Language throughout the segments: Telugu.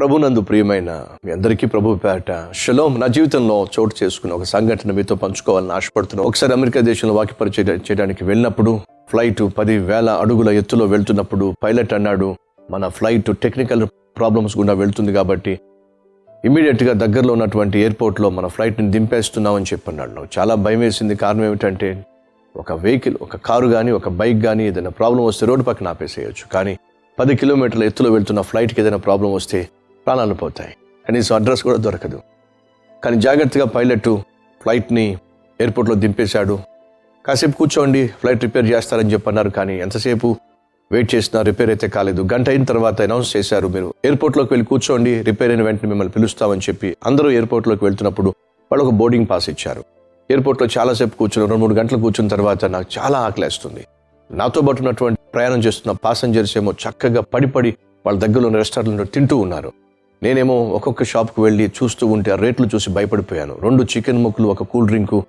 ప్రభునందు ప్రియమైన మీ అందరికీ ప్రభు పేట షలోమ్ నా జీవితంలో చోటు చేసుకున్న ఒక సంఘటన మీతో పంచుకోవాలని ఆశపడుతున్నాను. ఒకసారి అమెరికా దేశంలో వాకిపరిచయం చేయడానికి వెళ్ళినప్పుడు ఫ్లైట్ పది వేల అడుగుల ఎత్తులో వెళ్తున్నప్పుడు పైలట్ అన్నాడు మన ఫ్లైట్ టెక్నికల్ ప్రాబ్లమ్స్ గుండా వెళ్తుంది కాబట్టి ఇమీడియట్గా దగ్గరలో ఉన్నటువంటి ఎయిర్పోర్ట్లో మన ఫ్లైట్ని దింపేస్తున్నామని చెప్పన్నాడు. నాకు చాలా భయం వేసింది. కారణం ఏమిటంటే ఒక వెహికల్ ఒక కారు కానీ ఒక బైక్ కానీ ఏదైనా ప్రాబ్లం వస్తే రోడ్డు పక్కన ఆపేసేయచ్చు. కానీ పది కిలోమీటర్ల ఎత్తులో వెళ్తున్న ఫ్లైట్కి ఏదైనా ప్రాబ్లం వస్తే ప్రాణాలు పోతాయి. కనీసం అడ్రస్ కూడా దొరకదు. కానీ జాగ్రత్తగా పైలట్ ఫ్లైట్ని ఎయిర్పోర్ట్లో దింపేశాడు. కాసేపు కూర్చోండి ఫ్లైట్ రిపేర్ చేస్తారని చెప్పన్నారు. కానీ ఎంతసేపు వెయిట్ చేసినా రిపేర్ అయితే కాలేదు. గంట అయిన తర్వాత అనౌన్స్ చేశారు మీరు. ఎయిర్పోర్ట్లోకి వెళ్ళి కూర్చోండి రిపేర్ అయిన వెంటనే మిమ్మల్ని పిలుస్తామని చెప్పి అందరూ ఎయిర్పోర్ట్లోకి వెళ్తున్నప్పుడు వాళ్ళు ఒక బోర్డింగ్ పాస్ ఇచ్చారు. ఎయిర్పోర్ట్లో చాలాసేపు కూర్చుని రెండు మూడు గంటలు కూర్చున్న తర్వాత నాకు చాలా ఆకలేస్తుంది. నాతో పాటు ఉన్నటువంటి ప్రయాణం చేస్తున్న పాసెంజర్స్ ఏమో చక్కగా పడిపడి వాళ్ళ దగ్గరలో ఉన్న రెస్టారెంట్లో తింటూ ఉన్నారు. నేనేమో ఒక్కొక్క షాప్కి వెళ్ళి చూస్తూ ఉంటే ఆ రేట్లు చూసి భయపడిపోయాను. రెండు చికెన్ ముక్కలు ఒక కూల్ డ్రింకు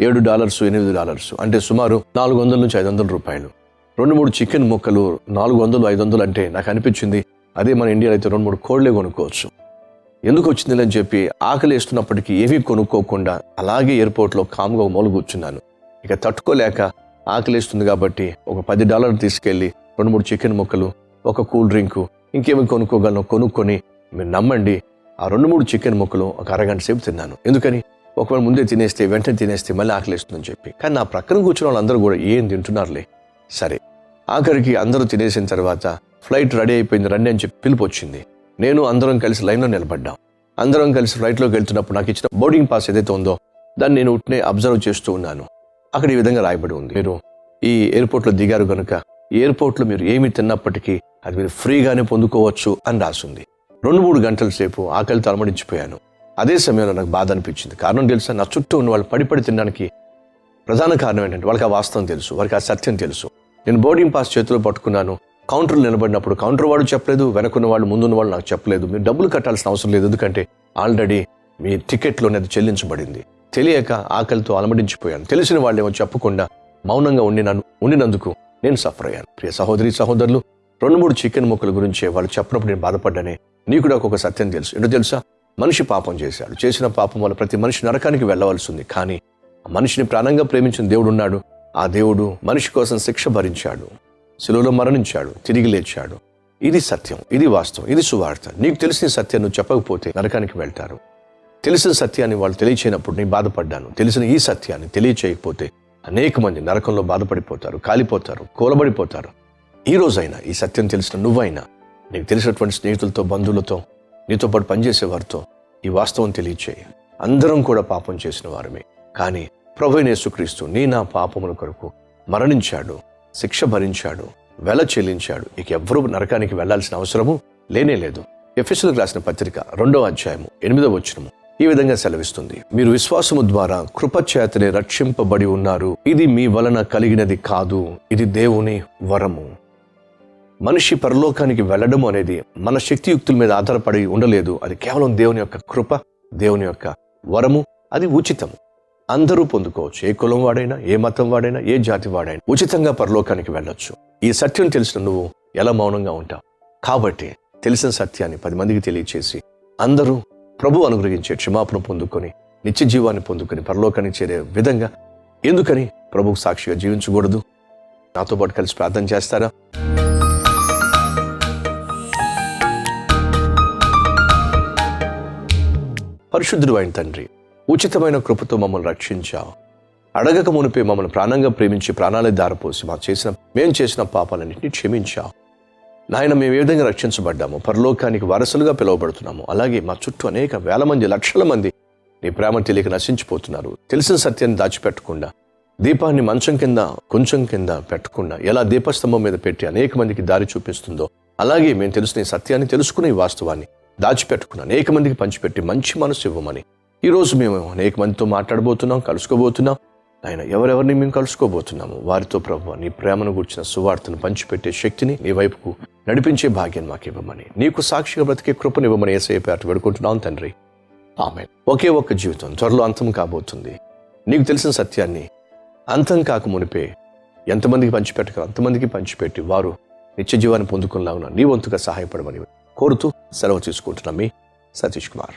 ఏడు డాలర్స్ ఎనిమిది డాలర్స్. అంటే సుమారు నాలుగు వందల నుంచి ఐదు వందల రూపాయలు. రెండు మూడు చికెన్ ముక్కలు నాలుగు వందలు ఐదు వందలు అంటే నాకు అనిపించింది అదే మన ఇండియాలో అయితే రెండు మూడు కోళ్ళే కొనుక్కోవచ్చు. ఎందుకు వచ్చిందని చెప్పి ఆకలి వేస్తున్నప్పటికీ ఏమీ కొనుక్కోకుండా అలాగే ఎయిర్పోర్ట్లో కామ్గా మూల కూర్చున్నాను. ఇక తట్టుకోలేక ఆకలి వేస్తుంది కాబట్టి ఒక పది డాలర్ తీసుకెళ్ళి రెండు మూడు చికెన్ ముక్కలు ఒక కూల్ డ్రింకు ఇంకేమి కొనుక్కోగలను కొనుక్కొని మీరు నమ్మండి ఆ రెండు మూడు చికెన్ ముక్కలు ఒక అరగంట సేపు తిన్నాను. ఎందుకని? ఒకవేళ ముందే తినేస్తే వెంటనే తినేస్తే మళ్ళీ ఆకలిస్తుందని చెప్పి. కానీ నా ప్రక్కన కూర్చున్న వాళ్ళందరూ కూడా ఏం తింటున్నారులే. సరే ఆఖరికి అందరూ తినేసిన తర్వాత ఫ్లైట్ రెడీ అయిపోయింది రండి అని చెప్పి పిలుపు వచ్చింది. నేను అందరం కలిసి లైన్లో నిలబడ్డాం. అందరం కలిసి ఫ్లైట్లోకి వెళ్తున్నప్పుడు నాకు ఇచ్చిన బోర్డింగ్ పాస్ ఏదైతే ఉందో దాన్ని నేను ఉట్నే అబ్జర్వ్ చేస్తూ ఉన్నాను. అక్కడ ఈ విధంగా రాయబడి ఉంది. మీరు ఈ ఎయిర్పోర్ట్లో దిగారు కనుక ఎయిర్పోర్ట్లో మీరు ఏమి తిన్నప్పటికీ అది మీరు ఫ్రీగానే పొందుకోవచ్చు అని రాసింది. రెండు మూడు గంటల సేపు ఆకలితో అలమడించిపోయాను అదే సమయంలో నాకు బాధ అనిపించింది. కారణం తెలుసా? నా చుట్టూ ఉన్న వాళ్ళు పడిపడి తినడానికి ప్రధాన కారణం ఏంటంటే వాళ్ళకి ఆ వాస్తవం తెలుసు వారికి ఆ సత్యం తెలుసు. నేను బోర్డింగ్ పాస్ చేతిలో పట్టుకున్నాను. కౌంటర్లు నిలబడినప్పుడు కౌంటర్ వాడు చెప్పలేదు వెనకున్న వాళ్ళు ముందున్న వాళ్ళు నాకు చెప్పలేదు. మీరు డబ్బులు కట్టాల్సిన అవసరం లేదు. ఎందుకంటే ఆల్రెడీ మీ టికెట్లోనే అది చెల్లించబడింది. తెలియక ఆకలితో అలమడించిపోయాను. తెలిసిన వాళ్ళేమో చెప్పకుండా మౌనంగా ఉండినాను ఉండినందుకు నేను సఫర్ అయ్యాను. ప్రియ సహోదరి సహోదరులు రెండు మూడు చికెన్ ముక్కల గురించే వాళ్ళు చెప్పినప్పుడు నేను బాధపడ్డానే. నీ కూడా ఒక సత్యం తెలుసు. ఏంటో తెలుసా? మనిషి పాపం చేశాడు. చేసిన పాపం వల్ల ప్రతి మనిషి నరకానికి వెళ్ళవలసి ఉంది కానీ మనిషిని ప్రాణంగా ప్రేమించిన దేవుడు ఉన్నాడు. ఆ దేవుడు మనిషి కోసం శిక్ష భరించాడు. శిలువలో మరణించాడు. తిరిగి లేచాడు. ఇది సత్యం. ఇది వాస్తవం. ఇది సువార్త. నీకు తెలిసిన సత్యం నువ్వు చెప్పకపోతే నరకానికి వెళ్తారు. తెలిసిన సత్యాన్ని వాళ్ళు తెలియచేయనప్పుడు నేను బాధపడ్డాను. తెలిసిన ఈ సత్యాన్ని తెలియచేయకపోతే అనేక మంది నరకంలో బాధపడిపోతారు కాలిపోతారు కూలబడిపోతారు. ఈ రోజైనా ఈ సత్యం తెలిసిన నువ్వైనా నీకు తెలిసినటువంటి స్నేహితులతో బంధువులతో నీతో పాటు పనిచేసే వారితో ఈ వాస్తవం తెలియచేయి. అందరం కూడా పాపం చేసిన వారమే. కానీ ప్రభు యేసుక్రీస్తు నీ నా పాపముల కొరకు మరణించాడు శిక్ష భరించాడు వెల చెల్లించాడు. ఇక ఎవ్వరూ నరకానికి వెళ్ళాల్సిన అవసరము లేనే లేదు. ఎఫ్ఎస్లకు రాసిన పత్రిక రెండవ అధ్యాయము ఎనిమిదవ వచనము ఈ విధంగా సెలవిస్తుంది. మీరు విశ్వాసము ద్వారా కృపచేతనే రక్షింపబడి ఉన్నారు. ఇది మీ వలన కలిగినది కాదు. ఇది దేవుని వరము. మనిషి పరలోకానికి వెళ్ళడం అనేది మన శక్తియుక్తుల మీద ఆధారపడి ఉండలేదు. అది కేవలం దేవుని యొక్క కృప దేవుని యొక్క వరము అది ఉచితము. అందరూ పొందుకోవచ్చు. ఏ కులం వాడైనా ఏ మతం వాడైనా ఏ జాతి వాడైనా ఉచితంగా పరలోకానికి వెళ్ళొచ్చు. ఈ సత్యం తెలిసిన నువ్వు ఎలా మౌనంగా ఉంటావు? కాబట్టి తెలిసిన సత్యాన్ని పది మందికి తెలియచేసి అందరూ ప్రభు అనుగ్రహించే క్షమాపణ పొందుకొని నిత్య జీవాన్ని పొందుకొని పరలోకానికి చేరే విధంగా ఎందుకని ప్రభుకు సాక్షిగా జీవించకూడదు? నాతో పాటు కలిసి ప్రార్థన చేస్తారా? పరిశుద్ధుడు అయిన తండ్రి ఉచితమైన కృపతో మమ్మల్ని రక్షించావు. అడగక మునిపే మమ్మల్ని ప్రాణంగా ప్రేమించి ప్రాణాలే దారపోసి మా చేసిన మేం చేసిన పాపాలన్నింటినీ క్షమించావు. నాయన మేము ఏ విధంగా రక్షించబడ్డాము పరలోకానికి వారసులుగా పిలువబడుతున్నాము. అలాగే మా చుట్టూ అనేక వేల మంది లక్షల మంది నీ ప్రేమ తెలియక నశించిపోతున్నారు. తెలిసిన సత్యాన్ని దాచిపెట్టకుండా దీపాన్ని మంచం కింద కొంచెం కింద పెట్టకుండా ఎలా దీపస్తంభం మీద పెట్టి అనేక మందికి దారి చూపిస్తుందో అలాగే మేము తెలిసిన సత్యాన్ని తెలుసుకునే వాస్తవాన్ని దాచిపెట్టుకుని అనేక మందికి పంచిపెట్టి మంచి మనసు ఇవ్వమని. ఈ రోజు మేము అనేక మందితో మాట్లాడబోతున్నాం కలుసుకోబోతున్నాం. ఆయన ఎవరెవరిని మేము కలుసుకోబోతున్నాము? వారితో ప్రభు నీ ప్రేమను గుర్చిన సువార్తను పంచిపెట్టే శక్తిని నీ వైపుకు నడిపించే భాగ్యం మాకు ఇవ్వమని. నీకు సాక్షిగా బ్రతికే కృపను ఇవ్వమని ఏసే పేట వేడుకుంటున్నాం తండ్రి. ఆమె ఒకే ఒక్క జీవితం త్వరలో అంతం కాబోతుంది. నీకు తెలిసిన సత్యాన్ని అంతం కాక మునిపే ఎంతమందికి పంచిపెట్టగలరు అంతమందికి పంచిపెట్టి వారు నిత్య జీవాన్ని పొందుకునేలాగున నీ వంతుగా సహాయపడమని కోరుతూ సెలవు తీసుకుంటున్నాం మీ సతీష్ కుమార్.